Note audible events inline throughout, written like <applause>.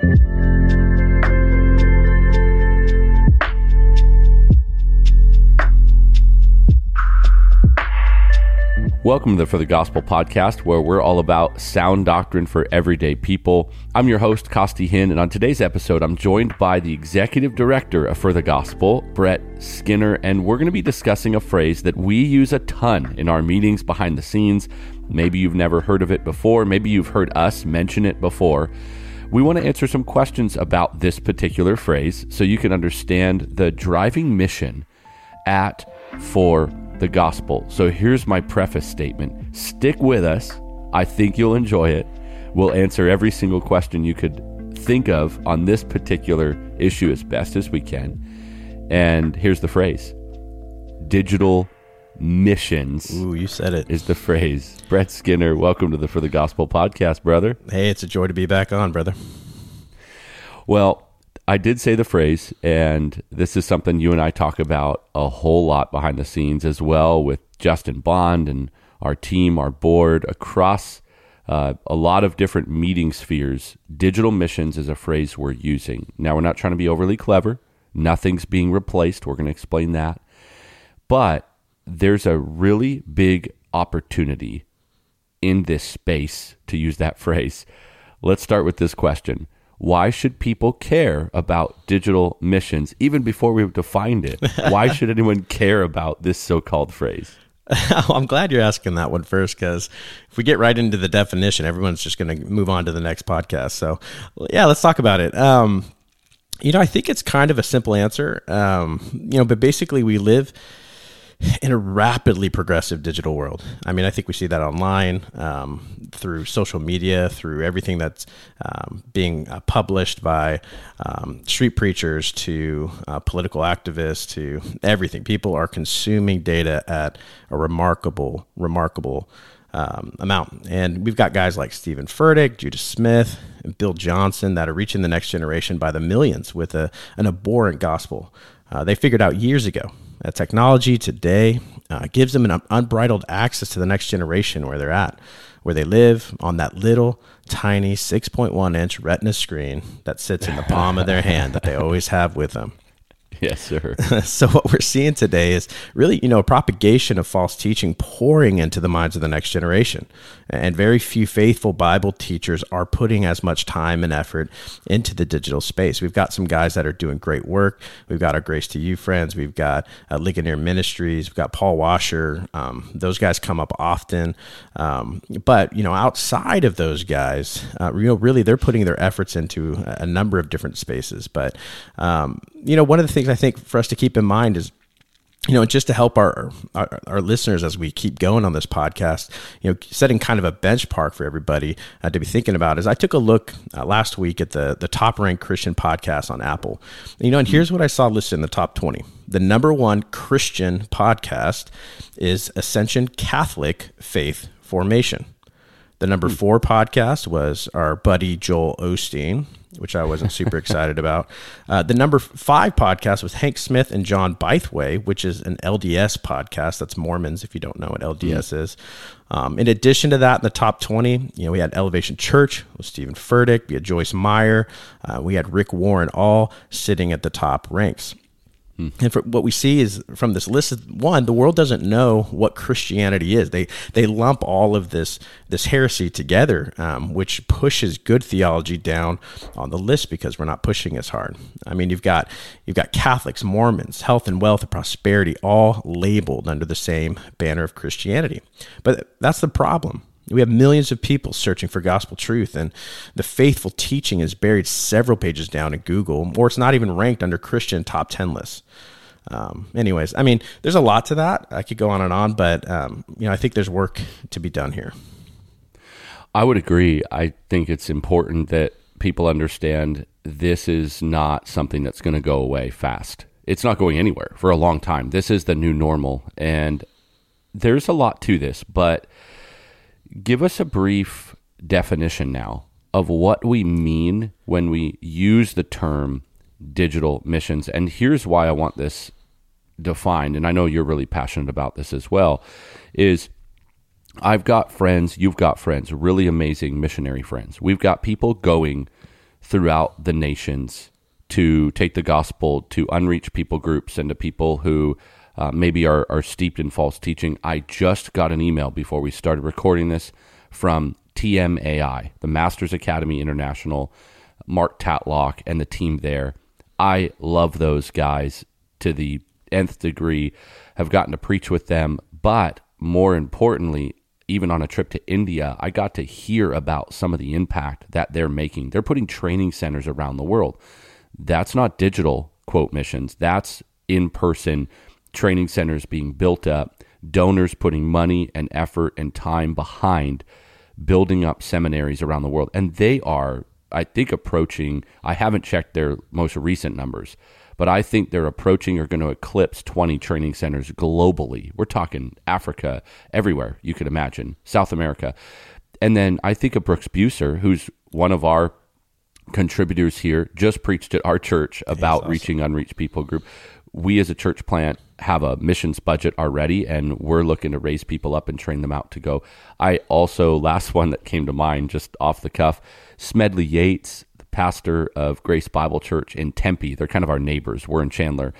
Welcome to the For the Gospel podcast, where we're all about sound doctrine for everyday people. I'm your host, Costi Hinn, and on today's episode, I'm joined by the executive director of For the Gospel, Brett Skinner, and we're going to be discussing a phrase that we use a ton in our meetings behind the scenes. Maybe you've never heard of it before, maybe you've heard us mention it before. We want to answer some questions about this particular phrase so you can understand the driving mission at For the gospel. So here's my preface statement stick with us. I think you'll enjoy it. We'll answer every single question you could think of on this particular issue as best as we can. And here's the phrase digital missions. Ooh, you said it. Is the phrase. Brett Skinner, welcome to the For the Gospel podcast, brother. Hey, it's a joy to be back on, brother. Well, I did say the phrase, and this is something you and I talk about a whole lot behind the scenes as well with Justin Bond and our team, our board, across uh, a lot of different meeting spheres. Digital missions is a phrase we're using. Now, we're not trying to be overly clever. Nothing's being replaced. We're going to explain that. But there's a really big opportunity in this space, to use that <laughs> phrase. Let's start with this question why should people care about digital missions even before we've defined it? <laughs> why should anyone care about this so called phrase? <laughs> I'm glad you're asking that one first because if we get right into the definition, everyone's just going to move on to the next podcast. So, yeah, let's talk about it. Um, you know, I think it's kind of a simple answer. Um, you know, but basically, we live in a rapidly progressive digital world. I mean, I think we see that online um, through social media, through everything that's um, being uh, published by um, street preachers to uh, political activists to everything. People are consuming data at a remarkable, remarkable um, amount. And we've got guys like Stephen Furtick, Judah Smith, and Bill Johnson that are reaching the next generation by the millions with a, an abhorrent gospel. Uh, they figured out years ago that technology today uh, gives them an unbridled access to the next generation where they're at, where they live on that little tiny 6.1 inch retina screen that sits in the palm of their hand that they <laughs> always have with them. Yes, sir. <laughs> so what we're seeing today is really, you know, a propagation of false teaching pouring into the minds of the next generation. And very few faithful Bible teachers are putting as much time and effort into the digital space. We've got some guys that are doing great work. We've got our Grace to You friends. We've got uh, Ligonier Ministries. We've got Paul Washer. Um, those guys come up often. Um, but, you know, outside of those guys, uh, you know, really they're putting their efforts into a number of different spaces. But, um, you know, one of the things I think for us to keep in mind is you know, just to help our, our, our listeners as we keep going on this podcast, you know, setting kind of a benchmark for everybody uh, to be thinking about is I took a look uh, last week at the the top ranked Christian podcast on Apple. You know, and here's what I saw listed in the top twenty. The number one Christian podcast is Ascension Catholic Faith Formation. The number four podcast was our buddy Joel Osteen which I wasn't super <laughs> excited about. Uh, the number five podcast was Hank Smith and John Bytheway, which is an LDS podcast. That's Mormons, if you don't know what LDS mm. is. Um, in addition to that, in the top 20, you know, we had Elevation Church with Stephen Furtick, we had Joyce Meyer, uh, we had Rick Warren, all sitting at the top ranks. Hmm. And for what we see is from this list, one, the world doesn't know what Christianity is. They they lump all of this this heresy together, um, which pushes good theology down on the list because we're not pushing as hard. I mean, you've got you've got Catholics, Mormons, health and wealth and prosperity, all labeled under the same banner of Christianity. But that's the problem. We have millions of people searching for gospel truth, and the faithful teaching is buried several pages down in Google, or it's not even ranked under Christian top 10 lists. Um, anyways, I mean, there's a lot to that. I could go on and on, but um, you know, I think there's work to be done here. I would agree. I think it's important that people understand this is not something that's going to go away fast. It's not going anywhere for a long time. This is the new normal, and there's a lot to this, but give us a brief definition now of what we mean when we use the term digital missions. And here's why I want this defined, and I know you're really passionate about this as well, is I've got friends, you've got friends, really amazing missionary friends. We've got people going throughout the nations to take the gospel to unreached people groups and to people who uh, maybe are, are steeped in false teaching. I just got an email before we started recording this from TMAI, the Masters Academy International, Mark Tatlock, and the team there. I love those guys to the nth degree, have gotten to preach with them. But more importantly, even on a trip to India, I got to hear about some of the impact that they're making. They're putting training centers around the world. That's not digital quote missions, that's in person training centers being built up, donors putting money and effort and time behind building up seminaries around the world. And they are, I think, approaching, I haven't checked their most recent numbers, but I think they're approaching or going to eclipse 20 training centers globally. We're talking Africa, everywhere you could imagine, South America. And then I think of Brooks Buser, who's one of our contributors here, just preached at our church about awesome. reaching unreached people group. We as a church plant have a missions budget already, and we're looking to raise people up and train them out to go. I also, last <laughs> one that came to mind just off the cuff, Smedley Yates, the pastor of Grace Bible Church in Tempe. They're kind of our neighbors. We're in Chandler.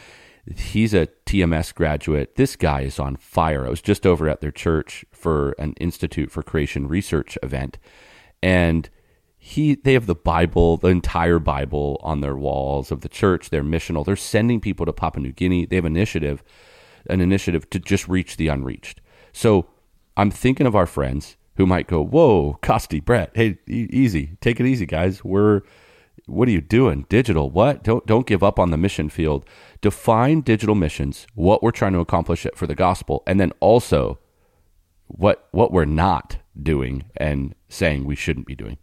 He's a TMS graduate. This guy is on fire. I was just over at their church for an Institute for Creation Research event, and he they have the Bible, the entire Bible on their walls of the church. They're missional. They're sending people to Papua New Guinea. They have initiative, an initiative to just reach the unreached. So I'm thinking of our friends who might go, "Whoa, Costi, Brett, hey, e- easy, take it easy, guys. We're what are you doing? Digital? What? Don't don't give up on the mission field. Define digital missions, what we're trying to accomplish it for the gospel, and then also what what we're not doing and saying we shouldn't be doing.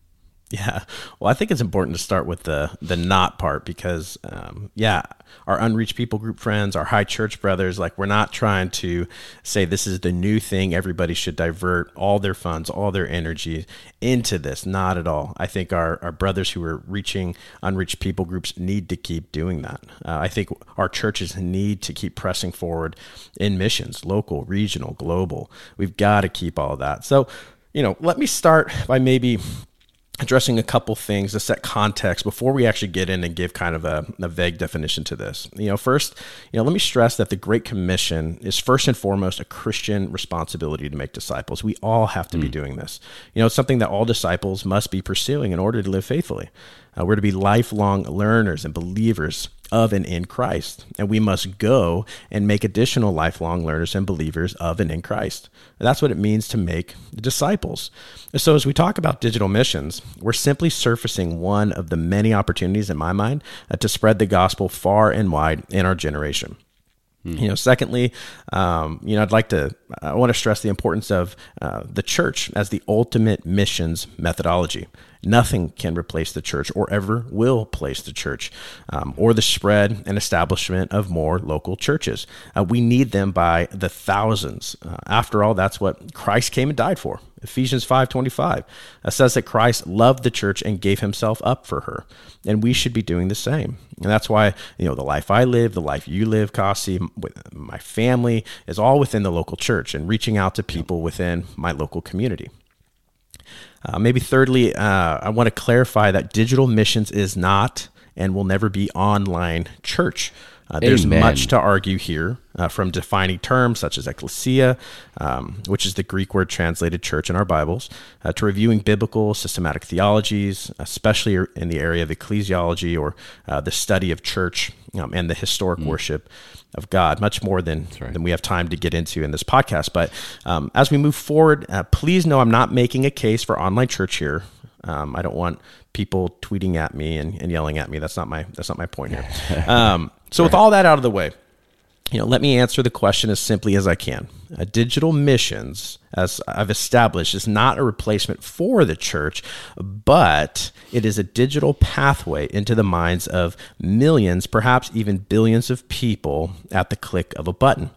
Yeah. Well, I think it's important to start with the the not part because, um, yeah, our unreached people group friends, our high church brothers, like we're not trying to say this is the new thing. Everybody should divert all their funds, all their energy into this. Not at all. I think our, our brothers who are reaching unreached people groups need to keep doing that. Uh, I think our churches need to keep pressing forward in missions, local, regional, global. We've got to keep all that. So, you know, let me start by maybe addressing a couple things to set context before we actually get in and give kind of a, a, vague definition to this. You know, first, you know, let me stress that the Great Commission is first and foremost a Christian responsibility to make disciples. We all have to mm. be doing this. You know, it's something that all disciples must be pursuing in order to live faithfully. Uh, we're to be lifelong learners and believers of and in Christ. And we must go and make additional lifelong learners and believers of and in Christ. And that's what it means to make disciples. So, as we talk about digital missions, we're simply surfacing one of the many opportunities in my mind uh, to spread the gospel far and wide in our generation. Hmm. You know, secondly, um, you know, I'd like to, I want to stress the importance of uh, the church as the ultimate missions methodology. Nothing can replace the church or ever will place the church um, or the spread and establishment of more local churches. Uh, we need them by the thousands. Uh, after all, that's what Christ came and died for. Ephesians 5:25 uh, says that Christ loved the church and gave himself up for her. And we should be doing the same. And that's why, you know, the life I live, the life you live, Costi, with my family is all within the local church and reaching out to people within my local community. Uh, maybe thirdly, uh, I want to clarify that digital missions is not and will never be online church. Uh, there's Amen. much to argue here, uh, from defining terms such as ecclesia, um, which is the Greek word translated church in our Bibles, uh, to reviewing biblical systematic theologies, especially in the area of ecclesiology or uh, the study of church um, and the historic mm. worship of God, much more than, right. than we have time to get into in this podcast. But um, as we move forward, uh, please know I'm not making a case for online church here. Um, I don't want people tweeting at me and, and, yelling at me. That's not my that's not my point here. <laughs> Um, so right. with all that out of the way, you know, let me answer the question as simply as I can. Uh, digital missions, as I've established, is not a replacement for the church, but it is a digital pathway into the minds of millions, perhaps even billions of people at the click of a button.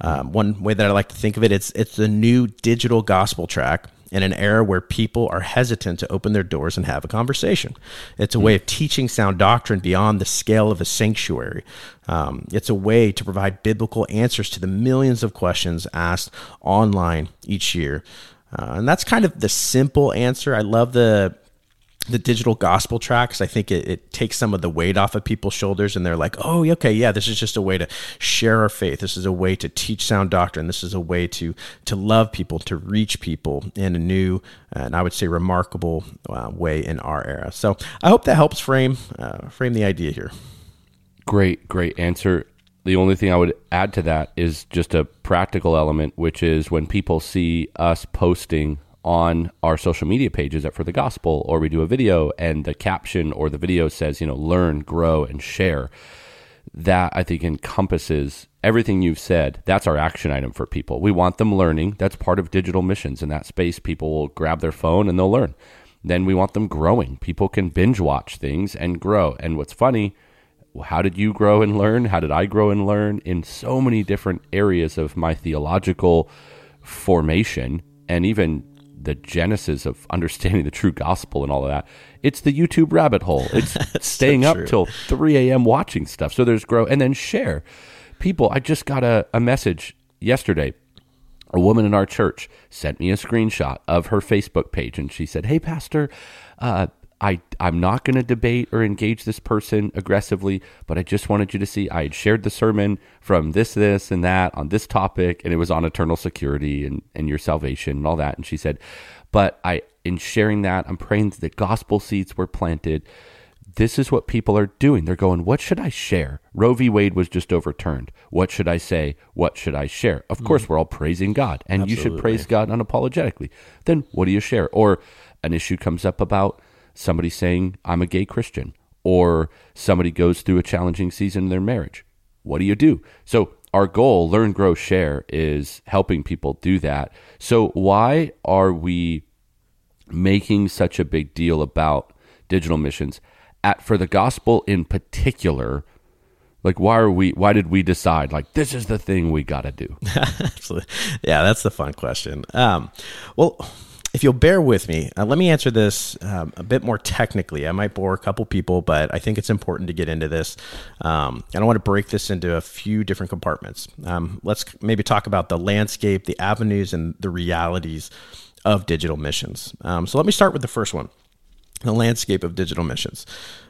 Um, one way that I like to think of it, it's it's the new digital gospel track in an era where people are hesitant to open their doors and have a conversation. It's a way of teaching sound doctrine beyond the scale of a sanctuary. Um, it's a way to provide biblical answers to the millions of questions asked online each year. Uh, and that's kind of the simple answer. I love the the digital gospel tracks i think it, it, takes some of the weight off of people's shoulders and they're like oh okay yeah this is just a way to share our faith. This is a way to teach sound doctrine. This is a way to to love people to reach people in a new and i would say remarkable uh, way in our era. So i hope that helps frame uh, frame the idea here. Great great answer. The only thing I would add to that is just a practical element, which is when people see us posting on our social media pages at For the Gospel, or we do a video and the caption or the video says, you know, learn, grow, and share. That I think encompasses everything you've said. That's our action item for people. We want them learning. That's part of digital missions. In that space, people will grab their phone and they'll learn. Then we want them growing. People can binge watch things and grow. And what's funny, how did you grow and learn? How did I grow and learn in so many different areas of my theological formation and even the genesis of understanding the true gospel and all of that. It's the YouTube rabbit hole. It's <laughs> staying so up till 3 a.m. watching stuff. So there's grow and then share. People, I just got a, a message yesterday. A woman in our church sent me a screenshot of her Facebook page and she said, Hey, Pastor, uh, I, I'm not going to debate or engage this person aggressively, but I just wanted you to see I had shared the sermon from this, this, and that on this topic, and it was on eternal security and, and your salvation and all that. And she said, But I, in sharing that, I'm praying that the gospel seeds were planted. This is what people are doing. They're going, What should I share? Roe v. Wade was just overturned. What should I say? What should I share? Of mm. course, we're all praising God, and Absolutely. you should praise God unapologetically. Then what do you share? Or an issue comes up about somebody saying, I'm a gay Christian, or somebody goes through a challenging season in their marriage. What do you do? So, our goal, learn, grow, share, is helping people do that. So, why are we making such a big deal about digital missions? At, for the gospel in particular, like why are we why did we decide like this is the thing we got to do <laughs> yeah that's the fun question um, well if you'll bear with me, uh, let me answer this um, a bit more technically. I might bore a couple people, but I think it's important to get into this. Um, and I want to break this into a few different compartments. Um, let's maybe talk about the landscape, the avenues, and the realities of digital missions. Um, so let me start with the first one the landscape of digital missions.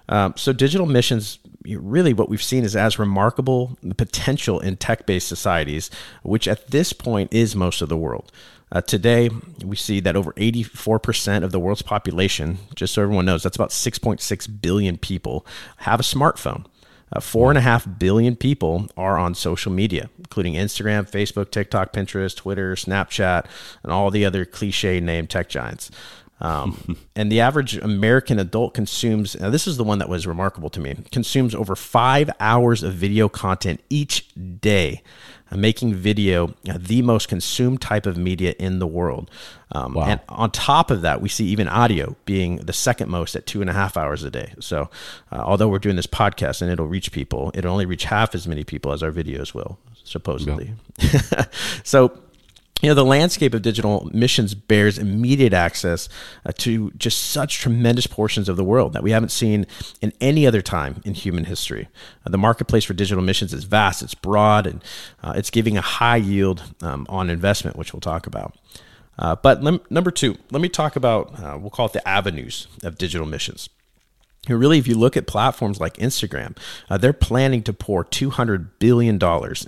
Um, so, digital missions, really, what we've seen is as remarkable the potential in tech based societies, which at this point is most of the world. Uh, today, we see that over 84% of the world's population, just so everyone knows, that's about 6.6 billion people, have a smartphone. Uh, four and a half billion people are on social media, including Instagram, Facebook, TikTok, Pinterest, Twitter, Snapchat, and all the other cliche name tech giants. Um, <laughs> and the average American adult consumes, now this is the one that was remarkable to me, consumes over five hours of video content each day, uh, making video uh, the most consumed type of media in the world. Um, wow. And on top of that, we see even audio being the second most at two and a half hours a day. So, uh, although we're doing this podcast and it'll reach people, it'll only reach half as many people as our videos will, supposedly. Yeah. <laughs> so, you know the landscape of digital missions bears immediate access uh, to just such tremendous portions of the world that we haven't seen in any other time in human history. Uh, the marketplace for digital missions is vast it's broad and uh, it's giving a high yield um, on investment which we'll talk about. Uh, but lem- number two let me talk about uh, we'll call it the avenues of digital missions really, if you look at platforms like Instagram, uh, they're planning to pour $200 billion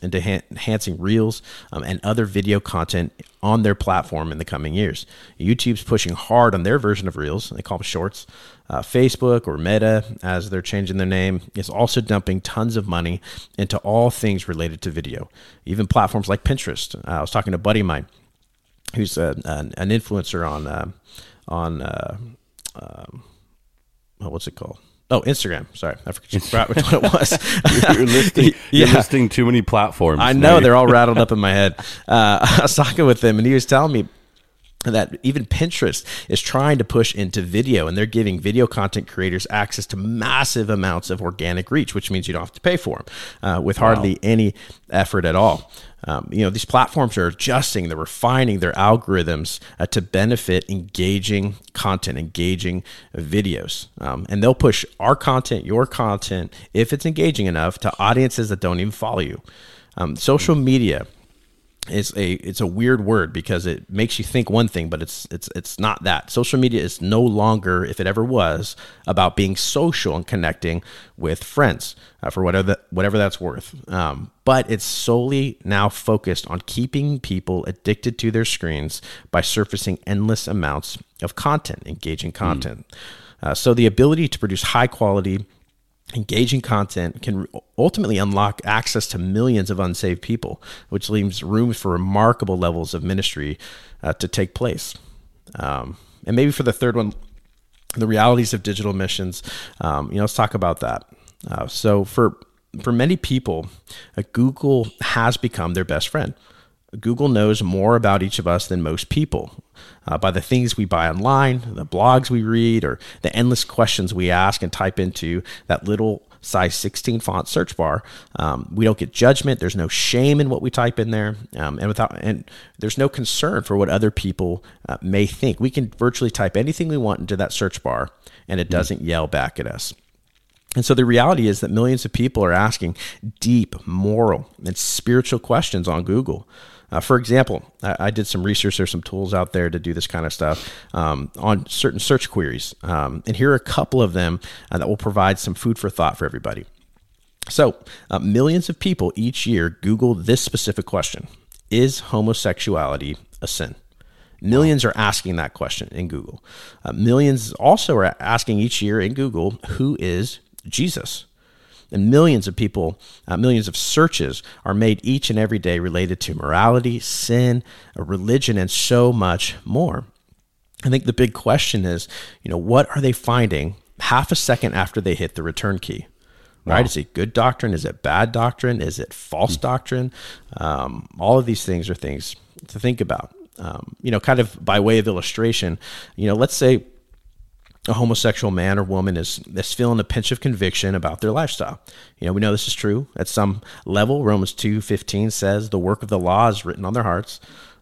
into ha- enhancing Reels um, and other video content on their platform in the coming years. YouTube's pushing hard on their version of Reels, they call them Shorts. Uh, Facebook or Meta, as they're changing their name, is also dumping tons of money into all things related to video. Even platforms like Pinterest. Uh, I was talking to a buddy of mine who's a, an, an influencer on, uh, on, uh, um, oh, what's it called? Oh, Instagram. Sorry, I forgot which one it was. <laughs> you're, listing, <laughs> you're listing too many platforms. I know they're all <laughs> rattled up in my head. Uh, I was talking with him, and he was telling me that even Pinterest is trying to push into video and they're giving video content creators access to massive amounts of organic reach, which means you don't have to pay for them uh, with hardly wow. any effort at all. Um, you know, these platforms are adjusting, they're refining their algorithms uh, to benefit engaging content, engaging videos. Um, and they'll push our content, your content, if it's engaging enough, to audiences that don't even follow you. Um, social media is a it's a weird word because it makes you think one thing, but it's it's it's not that. Social media is no longer, if it ever was, about being social and connecting with friends uh, for whatever that, whatever that's worth. Um, but it's solely now focused on keeping people addicted to their screens by surfacing endless amounts of content, engaging content. Mm. Uh, so the ability to produce high quality engaging content can ultimately unlock access to millions of unsaved people, which leaves room for remarkable levels of ministry uh, to take place. Um, and maybe for the third one, the realities of digital missions. Um, you know, let's talk about that. Uh, so for for many people, uh, Google has become their best friend. Google knows more about each of us than most people uh, by the things we buy online, the blogs we read, or the endless questions we ask and type into that little size 16 font search bar. Um, we don't get judgment. There's no shame in what we type in there, um, and without and there's no concern for what other people uh, may think. We can virtually type anything we want into that search bar, and it hmm. doesn't mm. yell back at us. And so the reality is that millions of people are asking deep moral and spiritual questions on Google. Uh, for example, I, I, did some research. There's some tools out there to do this kind of stuff um, on certain search queries. Um, and here are a couple of them uh, that will provide some food for thought for everybody. So, uh, millions of people each year Google this specific question Is homosexuality a sin? Millions are asking that question in Google. Uh, millions also are asking each year in Google, Who is Jesus? And millions of people, uh, millions of searches are made each and every day related to morality, sin, uh, religion, and so much more. I think the big question is, you know, what are they finding half a second after they hit the return key? Right? Wow. Is it good doctrine? Is it bad doctrine? Is it false mm-hmm. doctrine? Um, all of these things are things to think about. Um, you know, kind of by way of illustration, you know, let's say a homosexual man or woman is, is feeling a pinch of conviction about their lifestyle. You know, we know this is true at some level. Romans 2.15 says the work of the law is written on their hearts.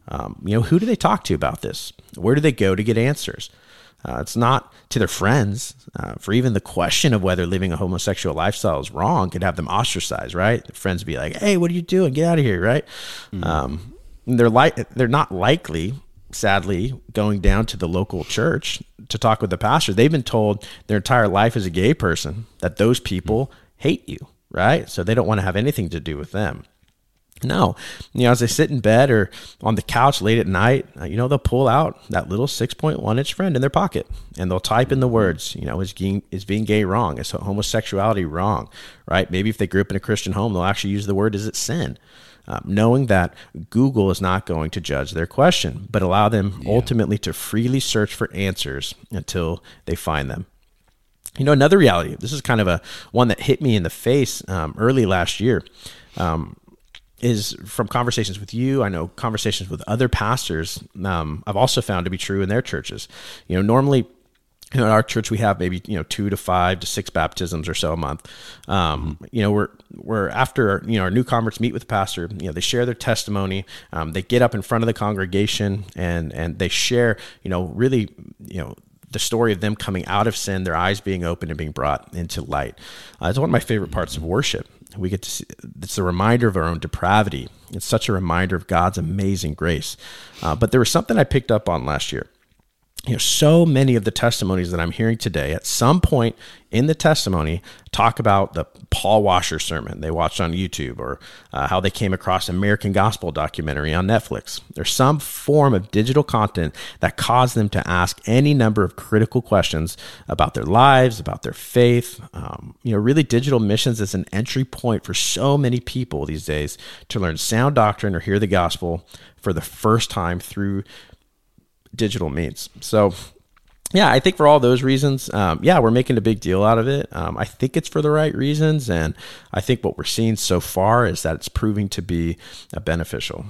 Um, you know, who do they talk to about this? Where do they go to get answers? Uh, it's not to their friends. Uh, for even the question of whether living a homosexual lifestyle is wrong could have them ostracized, right? Their friends be like, "Hey, what are you doing? Get out of here!" Right? Mm-hmm. Um, they're like they're not likely sadly, going down to the local church to talk with the pastor, they've been told their entire life as a gay person that those people hate you, right? So they don't want to have anything to do with them. No, you know, as they sit in bed or on the couch late at night, uh, you know, they'll pull out that little 6.1 inch friend in their pocket and they'll type in the words, you know, is is being gay wrong? Is homosexuality wrong? Right? Maybe if they grew up in a Christian home, they'll actually use the word, is it sin? Um, knowing that Google is not going to judge their question, but allow them yeah. ultimately to freely search for answers until they find them. You know, another reality, this is kind of a one that hit me in the face um, early last year. Um, is from conversations with you. I know conversations with other pastors. Um, I've also found to be true in their churches. You know, normally you know, in our church we have maybe you know two to five to six baptisms or so a month. Um, you know, we're we're after you know our new converts meet with the pastor. You know, they share their testimony. Um, they get up in front of the congregation and and they share you know really you know the story of them coming out of sin, their eyes being opened and being brought into light. Uh, it's one of my favorite parts of worship. We get to see, it's a reminder of our own depravity. It's such a reminder of God's amazing grace. Uh, but there was something I picked up on last year you know, so many of the testimonies that I'm hearing today, at some point in the testimony, talk about the Paul Washer sermon they watched on YouTube or uh, how they came across American Gospel documentary on Netflix. There's some form of digital content that caused them to ask any number of critical questions about their lives, about their faith. Um, you know, really, digital missions is an entry point for so many people these days to learn sound doctrine or hear the gospel for the first time through digital means. So, yeah, I think for all those reasons, um, yeah, we're making a big deal out of it. Um, I think it's for the right reasons, and I think what we're seeing so far is that it's proving to be uh, beneficial.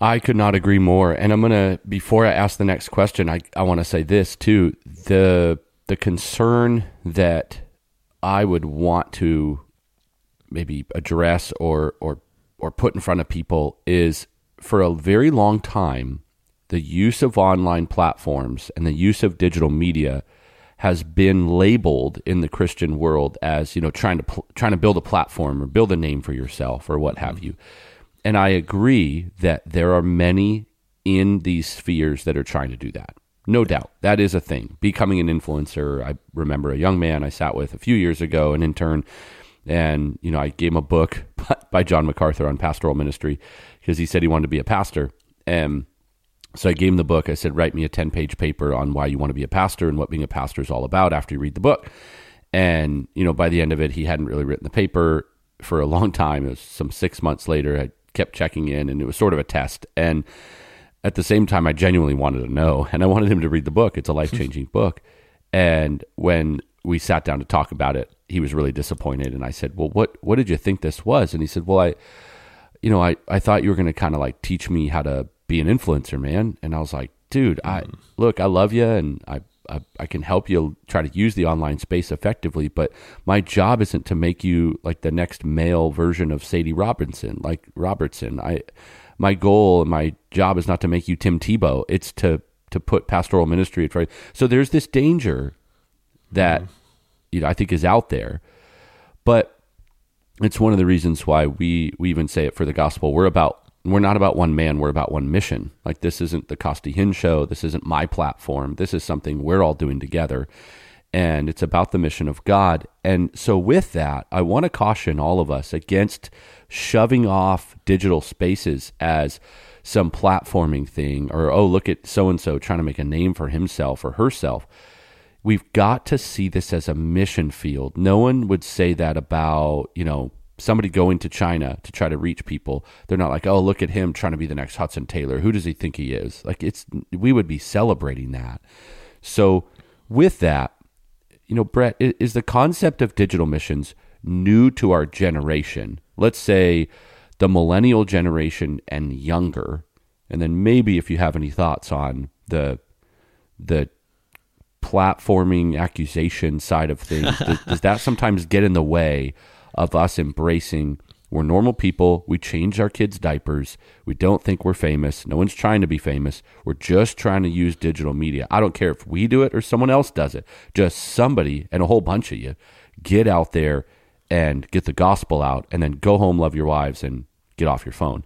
I could not agree more. And I'm gonna before I ask the next question, I, I want to say this too. The the concern that I would want to maybe address or or or put in front of people is for a very long time the use of online platforms and the use of digital media has been labeled in the Christian world as you know trying to pl- trying to build a platform or build a name for yourself or what have you. and I agree that there are many in these spheres that are trying to do that. No doubt. That is a thing. Becoming an influencer. I remember a young man I sat with a few years ago, an intern, and you know, I gave him a book <laughs> by John MacArthur on pastoral ministry because he said he wanted to be a pastor. And so I gave him the book. I said, write me a 10 page paper on why you want to be a pastor and what being a pastor is all about after you read the book. And, you know, by the end of it, he hadn't really written the paper for a long time. It was some six months later. I kept checking in and it was sort of a test. And at the same time, I genuinely wanted to know and I wanted him to read the book. It's a life changing <laughs> book. And when we sat down to talk about it, he was really disappointed. And I said, Well, what, what did you think this was? And he said, Well, I, you know, I, I thought you were going to kind of like teach me how to be an influencer, man. And I was like, dude, I mm. look, I love you and I, I, I can help you try to use the online space effectively, but my job isn't to make you like the next male version of Sadie Robinson, like Robertson. I, my goal and my job is not to make you Tim Tebow. It's to, to put pastoral ministry at right. So there's this danger that, mm. you know, I think is out there, but it's one of the reasons why we we even say it for the gospel. We're about we're not about one man, we're about one mission. Like this isn't the Costi Hinn show, this isn't my platform. This is something we're all doing together. And it's about the mission of God. And so with that, I want to caution all of us against shoving off digital spaces as some platforming thing or oh look at so and so trying to make a name for himself or herself. We've got to see this as a mission field. No one would say that about, you know, somebody going to China to try to reach people. They're not like, "Oh, look at him trying to be the next Hudson Taylor. Who does he think he is?" Like it's we would be celebrating that. So, with that, you know, Brett, is the concept of digital missions new to our generation? Let's say the millennial generation and younger. And then maybe if you have any thoughts on the the platforming accusation side of things, <laughs> does, does that sometimes get in the way of us embracing we're normal people. We change our kids' diapers. We don't think we're famous. No one's trying to be famous. We're just trying to use digital media. I don't care if we do it or someone else does it. Just somebody and a whole bunch of you get out there and get the gospel out and then go home, love your wives, and get off your phone.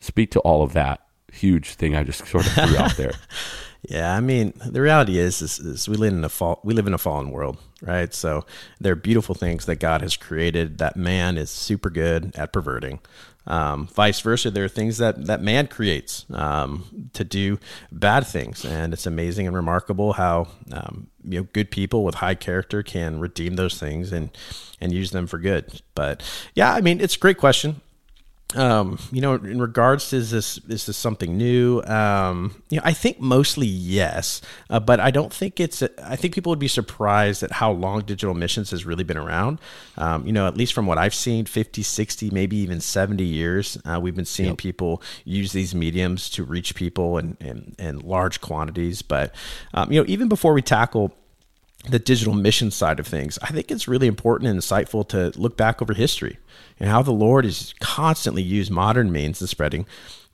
Speak to all of that huge thing I just sort of threw out there. <laughs> Yeah, I mean, the reality is, is, is, we live in a fall, we live in a fallen world, right? So there are beautiful things that God has created that man is super good at perverting. Um, vice versa, there are things that that man creates um, to do bad things, and it's amazing and remarkable how um, you know good people with high character can redeem those things and and use them for good. But yeah, I mean, it's a great question um, you know, in regards to is this is this something new? Um, you know, I think mostly yes, uh, but I don't think it's. I think people would be surprised at how long digital missions has really been around. Um, you know, at least from what I've seen, 50, 60, maybe even 70 years, uh, we've been seeing yep. people use these mediums to reach people in, in, in large quantities. But, um, you know, even before we tackle the digital mission side of things, I think it's really important and insightful to look back over history and how the Lord has constantly used modern means of spreading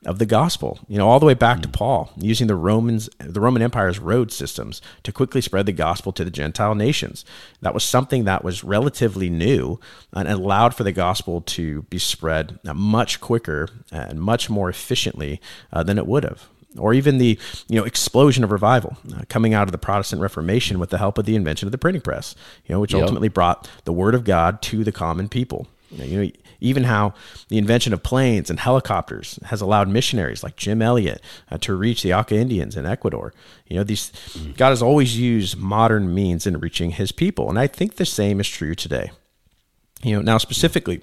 of the gospel. You know, all the way back mm. to Paul, using the Romans, the Roman Empire's road systems to quickly spread the gospel to the Gentile nations. That was something that was relatively new and allowed for the gospel to be spread much quicker and much more efficiently uh, than it would have or even the you know explosion of revival uh, coming out of the Protestant Reformation with the help of the invention of the printing press, you know, which yep. ultimately brought the word of God to the common people. You know, even how the invention of planes and helicopters has allowed missionaries like Jim Elliot uh, to reach the Auca Indians in Ecuador. You know, these God has always used modern means in reaching His people, and I think the same is true today. You know, now specifically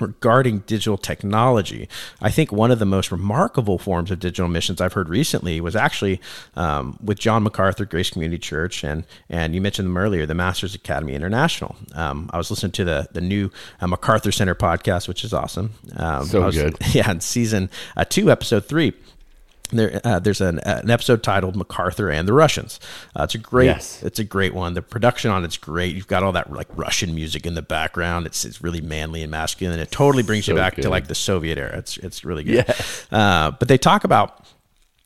regarding digital technology. I think one of the most remarkable forms of digital missions I've heard recently was actually um, with John MacArthur Grace Community Church, and and you mentioned them earlier, the Masters Academy International. Um, I was listening to the the new uh, MacArthur Center podcast, which is awesome. Um, so was, good, <laughs> yeah. In season uh, two, episode three there, uh, there's an, an, episode titled MacArthur and the Russians. Uh, it's a great, yes. it's a great one. The production on it's great. You've got all that like Russian music in the background. It's it's really manly and masculine, and it totally brings so you back good. to like the Soviet era. It's it's really good. Yeah. Uh, but they talk about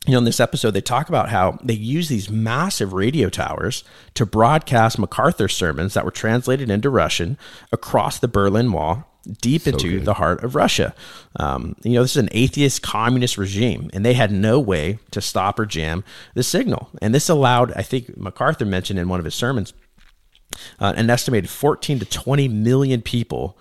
you know, in this episode, they talk about how they use these massive radio towers to broadcast MacArthur sermons that were translated into Russian across the Berlin Wall deep so into good. the heart of Russia. Um, you know, this is an atheist communist regime, and they had no way to stop or jam the signal. And this allowed, I think MacArthur mentioned in one of his sermons, uh, an estimated 14 to 20 million people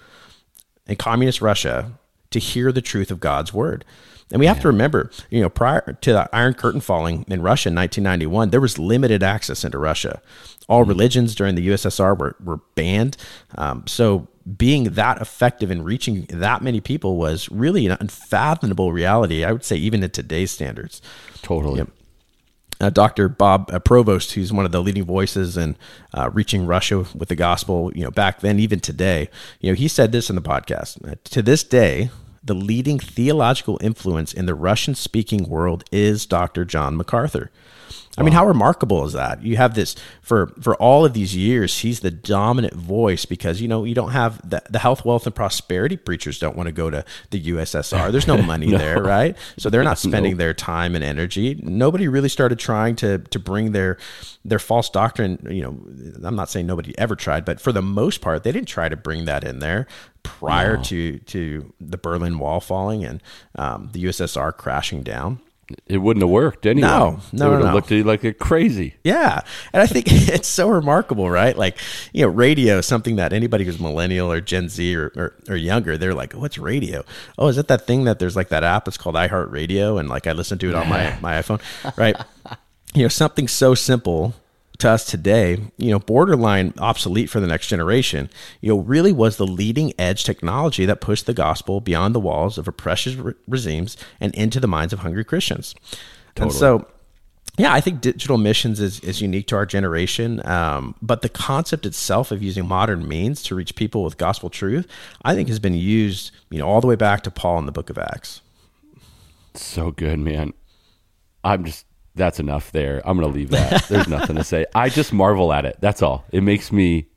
in communist Russia to hear the truth of God's word. And we have to remember, you know, prior to the Iron Curtain falling in Russia in 1991, there was limited access into Russia. All mm-hmm. religions during the USSR were, were banned. Um, so being that effective in reaching that many people was really an unfathomable reality. I would say, even in today's standards. Totally. Yep. Uh, Dr. Bob uh, Provost, who's one of the leading voices in uh, reaching Russia with the gospel, you know, back then, even today, you know, he said this in the podcast. To this day, the leading theological influence in the Russian speaking world is Dr. John MacArthur. I mean, how remarkable is that? You have this for for all of these years. He's the dominant voice because you know you don't have the, the health, wealth, and prosperity preachers don't want to go to the USSR. There's no money <laughs> no. there, right? So they're not <laughs> spending their time and energy. Nobody really started trying to to bring their their false doctrine. You know, I'm not saying nobody ever tried, but for the most part, they didn't try to bring that in there prior no. to to the Berlin Wall falling and um, the USSR crashing down it wouldn't have worked anyway. No, no, they would have no. looked at you like a crazy. Yeah, and I think <laughs> it's so remarkable, right? Like, you know, radio is something that anybody who's millennial or Gen Z or, or, or younger, they're like, "What's radio? Oh, is it that thing that there's like that app? It's called iHeartRadio, and like I listen to it on my <laughs> my iPhone, right? you know, something so simple to us today, you know, borderline obsolete for the next generation, you know, really was the leading edge technology that pushed the gospel beyond the walls of oppressive re- regimes and into the minds of hungry Christians. Totally. And so, yeah, I think digital missions is, is unique to our generation. Um, but the concept itself of using modern means to reach people with gospel truth, I think has been used, you know, all the way back to Paul in the book of Acts. So good, man. I'm just that's enough there. I'm going to leave that. There's nothing to say. <laughs> I just marvel at it. That's all. It makes me,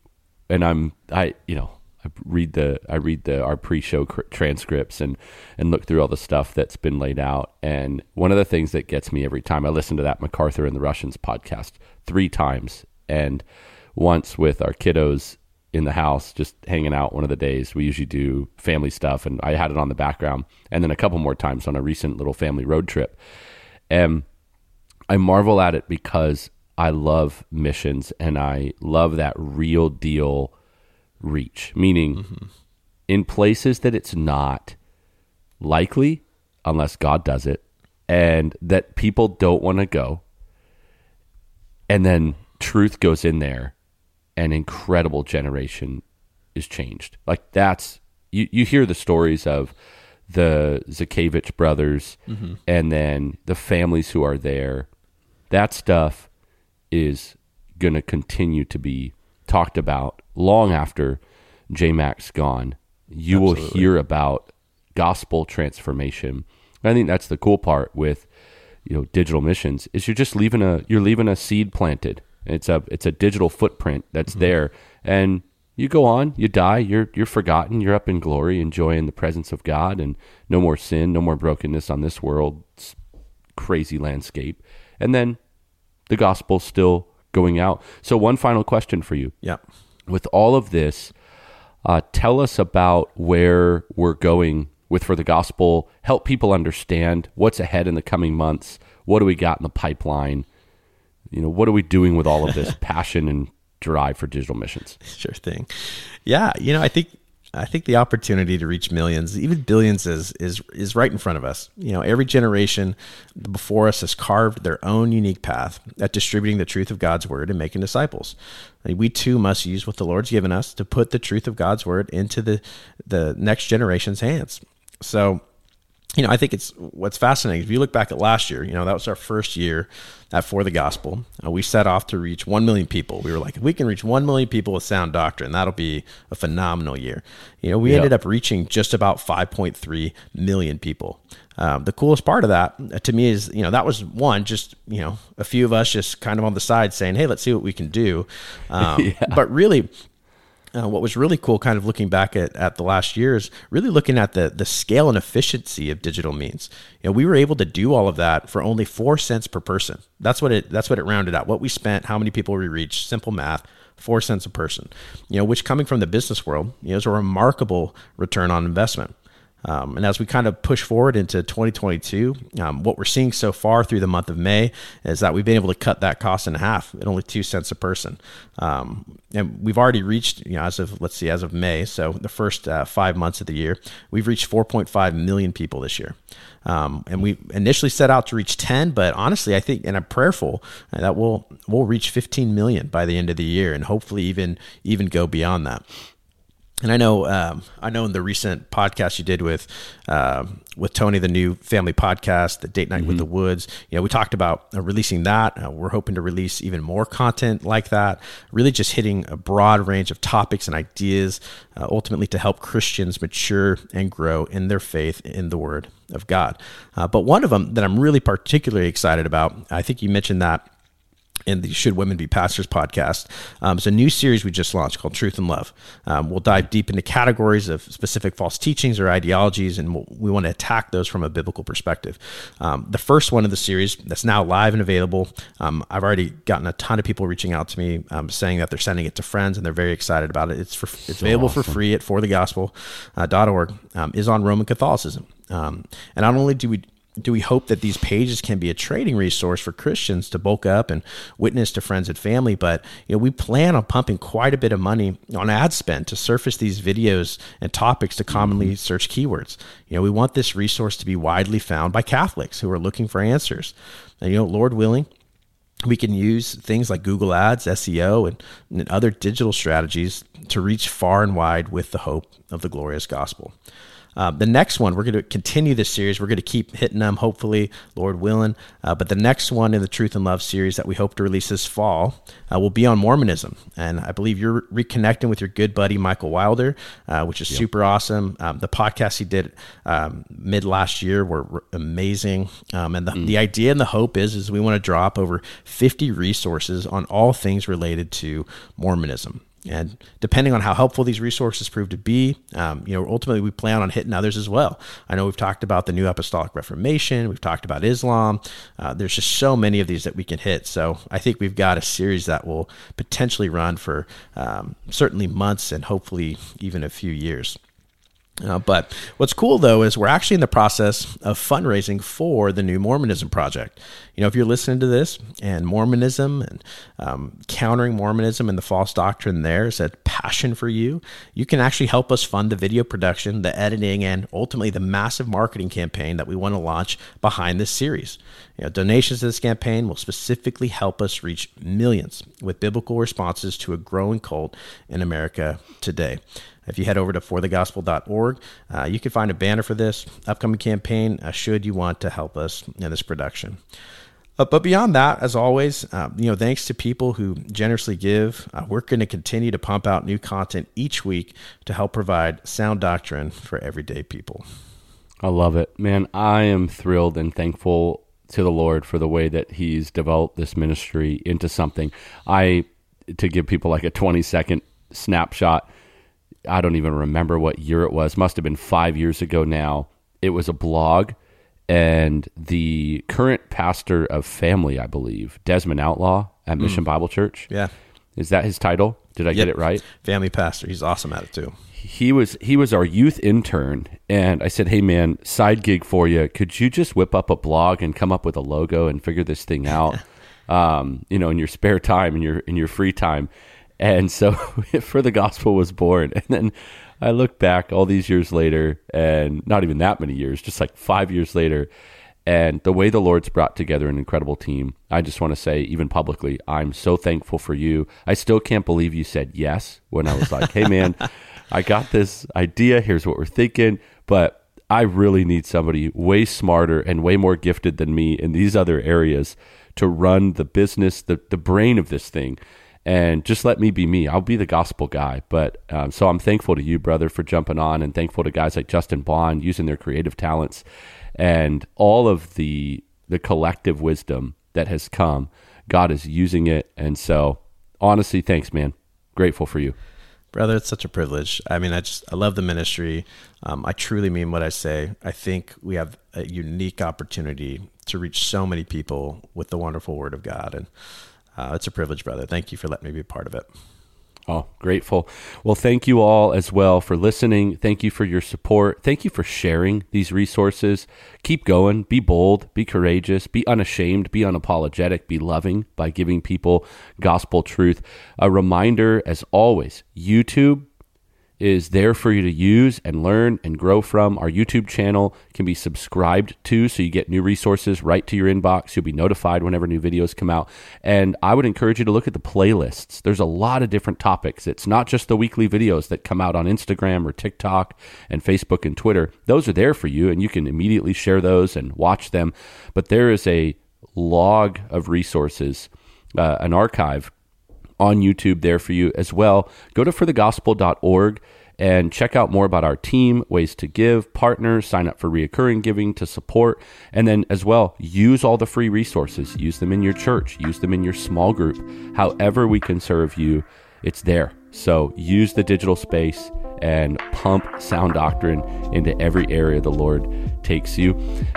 and I'm, I, you know, I read the, I read the, our pre-show cr- transcripts and, and look through all the stuff that's been laid out. And one of the things that gets me every time I listen to that MacArthur and the Russians podcast three times and once with our kiddos in the house, just hanging out one of the days. We usually do family stuff and I had it on the background and then a couple more times on a recent little family road trip. And I marvel at it because I love missions and I love that real deal reach, meaning mm-hmm. in places that it's not likely unless God does it and that people don't want to go. And then truth goes in there and incredible generation is changed. Like that's you, you hear the stories of the Zakevich brothers mm-hmm. and then the families who are there that stuff is going to continue to be talked about long after JMac's gone. You Absolutely. will hear about gospel transformation. I think that's the cool part with you know digital missions is you're just leaving a you're leaving a seed planted. It's a it's a digital footprint that's mm-hmm. there, and you go on, you die, you're you're forgotten, you're up in glory, enjoying the presence of God, and no more sin, no more brokenness on this world's crazy landscape and then the gospel still going out. So, one final question for you. Yeah. With all of this, uh, tell us about where we're going with for the gospel. Help people understand what's ahead in the coming months. What do we got in the pipeline? You know, what are we doing with all of this <laughs> passion and drive for digital missions? Sure thing. Yeah, you know, I think I think the opportunity to reach millions, even billions, is is is right in front of us. You know, every generation before us has carved their own unique path at distributing the truth of God's word and making disciples. We too must use what the Lord's given us to put the truth of God's word into the the next generation's hands. So you know, I think it's what's fascinating. If you look back at last year, you know, that was our first year at For the Gospel. Uh, we set off to reach 1 million people. We were like, if we can reach 1 million people with sound doctrine, that'll be a phenomenal year. You know, we ended up reaching just about 5.3 million people. Um, the coolest part of that uh, to me is, you know, that was one, just, you know, a few of us just kind of on the side saying, hey, let's see what we can do. <laughs> Um, yeah. But really, uh, what was really cool, kind of looking back at, at the last years, really looking at the the scale and efficiency of digital means. You know, we were able to do all of that for only four cents per person. That's what it that's what it rounded out. What we spent, how many people we reached, simple math, four cents a person, you know, which coming from the business world, you know, is a remarkable return on investment. Um, and as we kind of push forward into 2022, um, what we're seeing so far through the month of May is that we've been able to cut that cost in half at only two cents a person. Um, and we've already reached, you know, as of let's see, as of May, so the first uh, five months of the year, we've reached 4.5 million people this year. Um, and we initially set out to reach 10, but honestly, I think, and I'm prayerful that we'll we'll reach 15 million by the end of the year, and hopefully even even go beyond that and I know, um, I know in the recent podcast you did with uh, with Tony, the new family podcast, the Date Night mm-hmm. with the Woods. You know, we talked about uh, releasing that. Uh, we're hoping to release even more content like that. Really, just hitting a broad range of topics and ideas, uh, ultimately to help Christians mature and grow in their faith in the Word of God. Uh, but one of them that I'm really particularly excited about, I think you mentioned that in the Should Women Be Pastors podcast. Um, it's a new series we just launched called Truth and Love. Um, we'll dive deep into categories of specific false teachings or ideologies, and we'll, we want to attack those from a biblical perspective. Um, the first one of the series that's now live and available, um, I've already gotten a ton of people reaching out to me um, saying that they're sending it to friends and they're very excited about it. It's for it's so available awesome. for free at forthegospel.org. Uh, um, is on Roman Catholicism. and not only do we do we hope that these pages can be a trading resource for Christians to bulk up and witness to friends and family? But you know, we plan on pumping quite a bit of money on ad spend to surface these videos and topics to commonly mm-hmm. search keywords. You know, we want this resource to be widely found by Catholics who are looking for answers. And you know, Lord willing, we can use things like Google Ads, SEO, and, and other digital strategies to reach far and wide with the hope of the glorious gospel. Uh, the next one, we're going to continue this series. We're going to keep hitting them, hopefully, Lord willing. Uh, but the next one in the Truth and Love series that we hope to release this fall uh, will be on Mormonism. And I believe you're reconnecting with your good buddy, Michael Wilder, uh, which is yep. super awesome. Um, the podcasts he did um, mid last year were amazing. Um, and the, mm. the idea and the hope is, is we want to drop over 50 resources on all things related to Mormonism. And depending on how helpful these resources prove to be, um, you know, ultimately we plan on hitting others as well. I know we've talked about the New Apostolic Reformation, we've talked about Islam. Uh, there's just so many of these that we can hit. So I think we've got a series that will potentially run for um, certainly months and hopefully even a few years. Uh, but what's cool though is we're actually in the process of fundraising for the new Mormonism project. You know, if you're listening to this and Mormonism and um, countering Mormonism and the false doctrine there is a passion for you, you can actually help us fund the video production, the editing, and ultimately the massive marketing campaign that we want to launch behind this series. You know, donations to this campaign will specifically help us reach millions with biblical responses to a growing cult in America today. If you head over to forthegospel.org, uh, you can find a banner for this upcoming campaign uh, should you want to help us in this production. Uh, but beyond that, as always, uh, you know, thanks to people who generously give, uh, we're going to continue to pump out new content each week to help provide sound doctrine for everyday people. I love it, man. I am thrilled and thankful to the Lord for the way that He's developed this ministry into something. I to give people like a twenty second snapshot I don't even remember what year it was. Must have been five years ago now. It was a blog, and the current pastor of Family, I believe, Desmond Outlaw at Mission mm. Bible Church. Yeah, is that his title? Did I yep. get it right? Family pastor. He's awesome at it too. He was he was our youth intern, and I said, "Hey man, side gig for you. Could you just whip up a blog and come up with a logo and figure this thing out? <laughs> um, you know, in your spare time, in your in your free time." And so <laughs> for the gospel was born. And then I look back all these years later and not even that many years, just like five years later. And the way the Lord's brought together an incredible team, I just want to say, even publicly, I'm so thankful for you. I still can't believe you said yes when I was like, hey, man, I got this idea. Here's what we're thinking. But I really need somebody way smarter and way more gifted than me in these other areas to run the business, the, the brain of this thing and just let me be me. I'll be the gospel guy. But um, so I'm thankful to you, brother, for jumping on, and thankful to guys like Justin Bond using their creative talents and all of the the collective wisdom that has come. God is using it, and so honestly, thanks, man. Grateful for you, brother. It's such a privilege. I mean, I just I love the ministry. Um, I truly mean what I say. I think we have a unique opportunity to reach so many people with the wonderful Word of God, and uh, it's a privilege, brother. Thank you for letting me be a part of it. Oh, grateful. Well, thank you all as well for listening. Thank you for your support. Thank you for sharing these resources. Keep going. Be bold. Be courageous. Be unashamed. Be unapologetic. Be loving by giving people gospel truth. A reminder, as always, YouTube is there for you to use and learn and grow from. Our YouTube channel can be subscribed to so you get new resources right to your inbox. You'll be notified whenever new videos come out. And I would encourage you to look at the playlists. There's a lot of different topics. It's not just the weekly videos that come out on Instagram or TikTok and Facebook and Twitter. Those are there for you and you can immediately share those and watch them. But there is a log of resources, uh, an archive on YouTube there for you as well. Go to forthegospel.org and check out more about our team, ways to give, partners, sign up for reoccurring giving to support, and then as well, use all the free resources. Use them in your church, use them in your small group. However, we can serve you, it's there. So use the digital space and pump sound doctrine into every area the Lord takes you.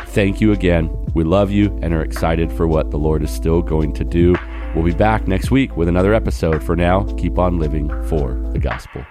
Thank you again. We love you and are excited for what the Lord is still going to do. We'll be back next week with another episode. For now, keep on living for the gospel.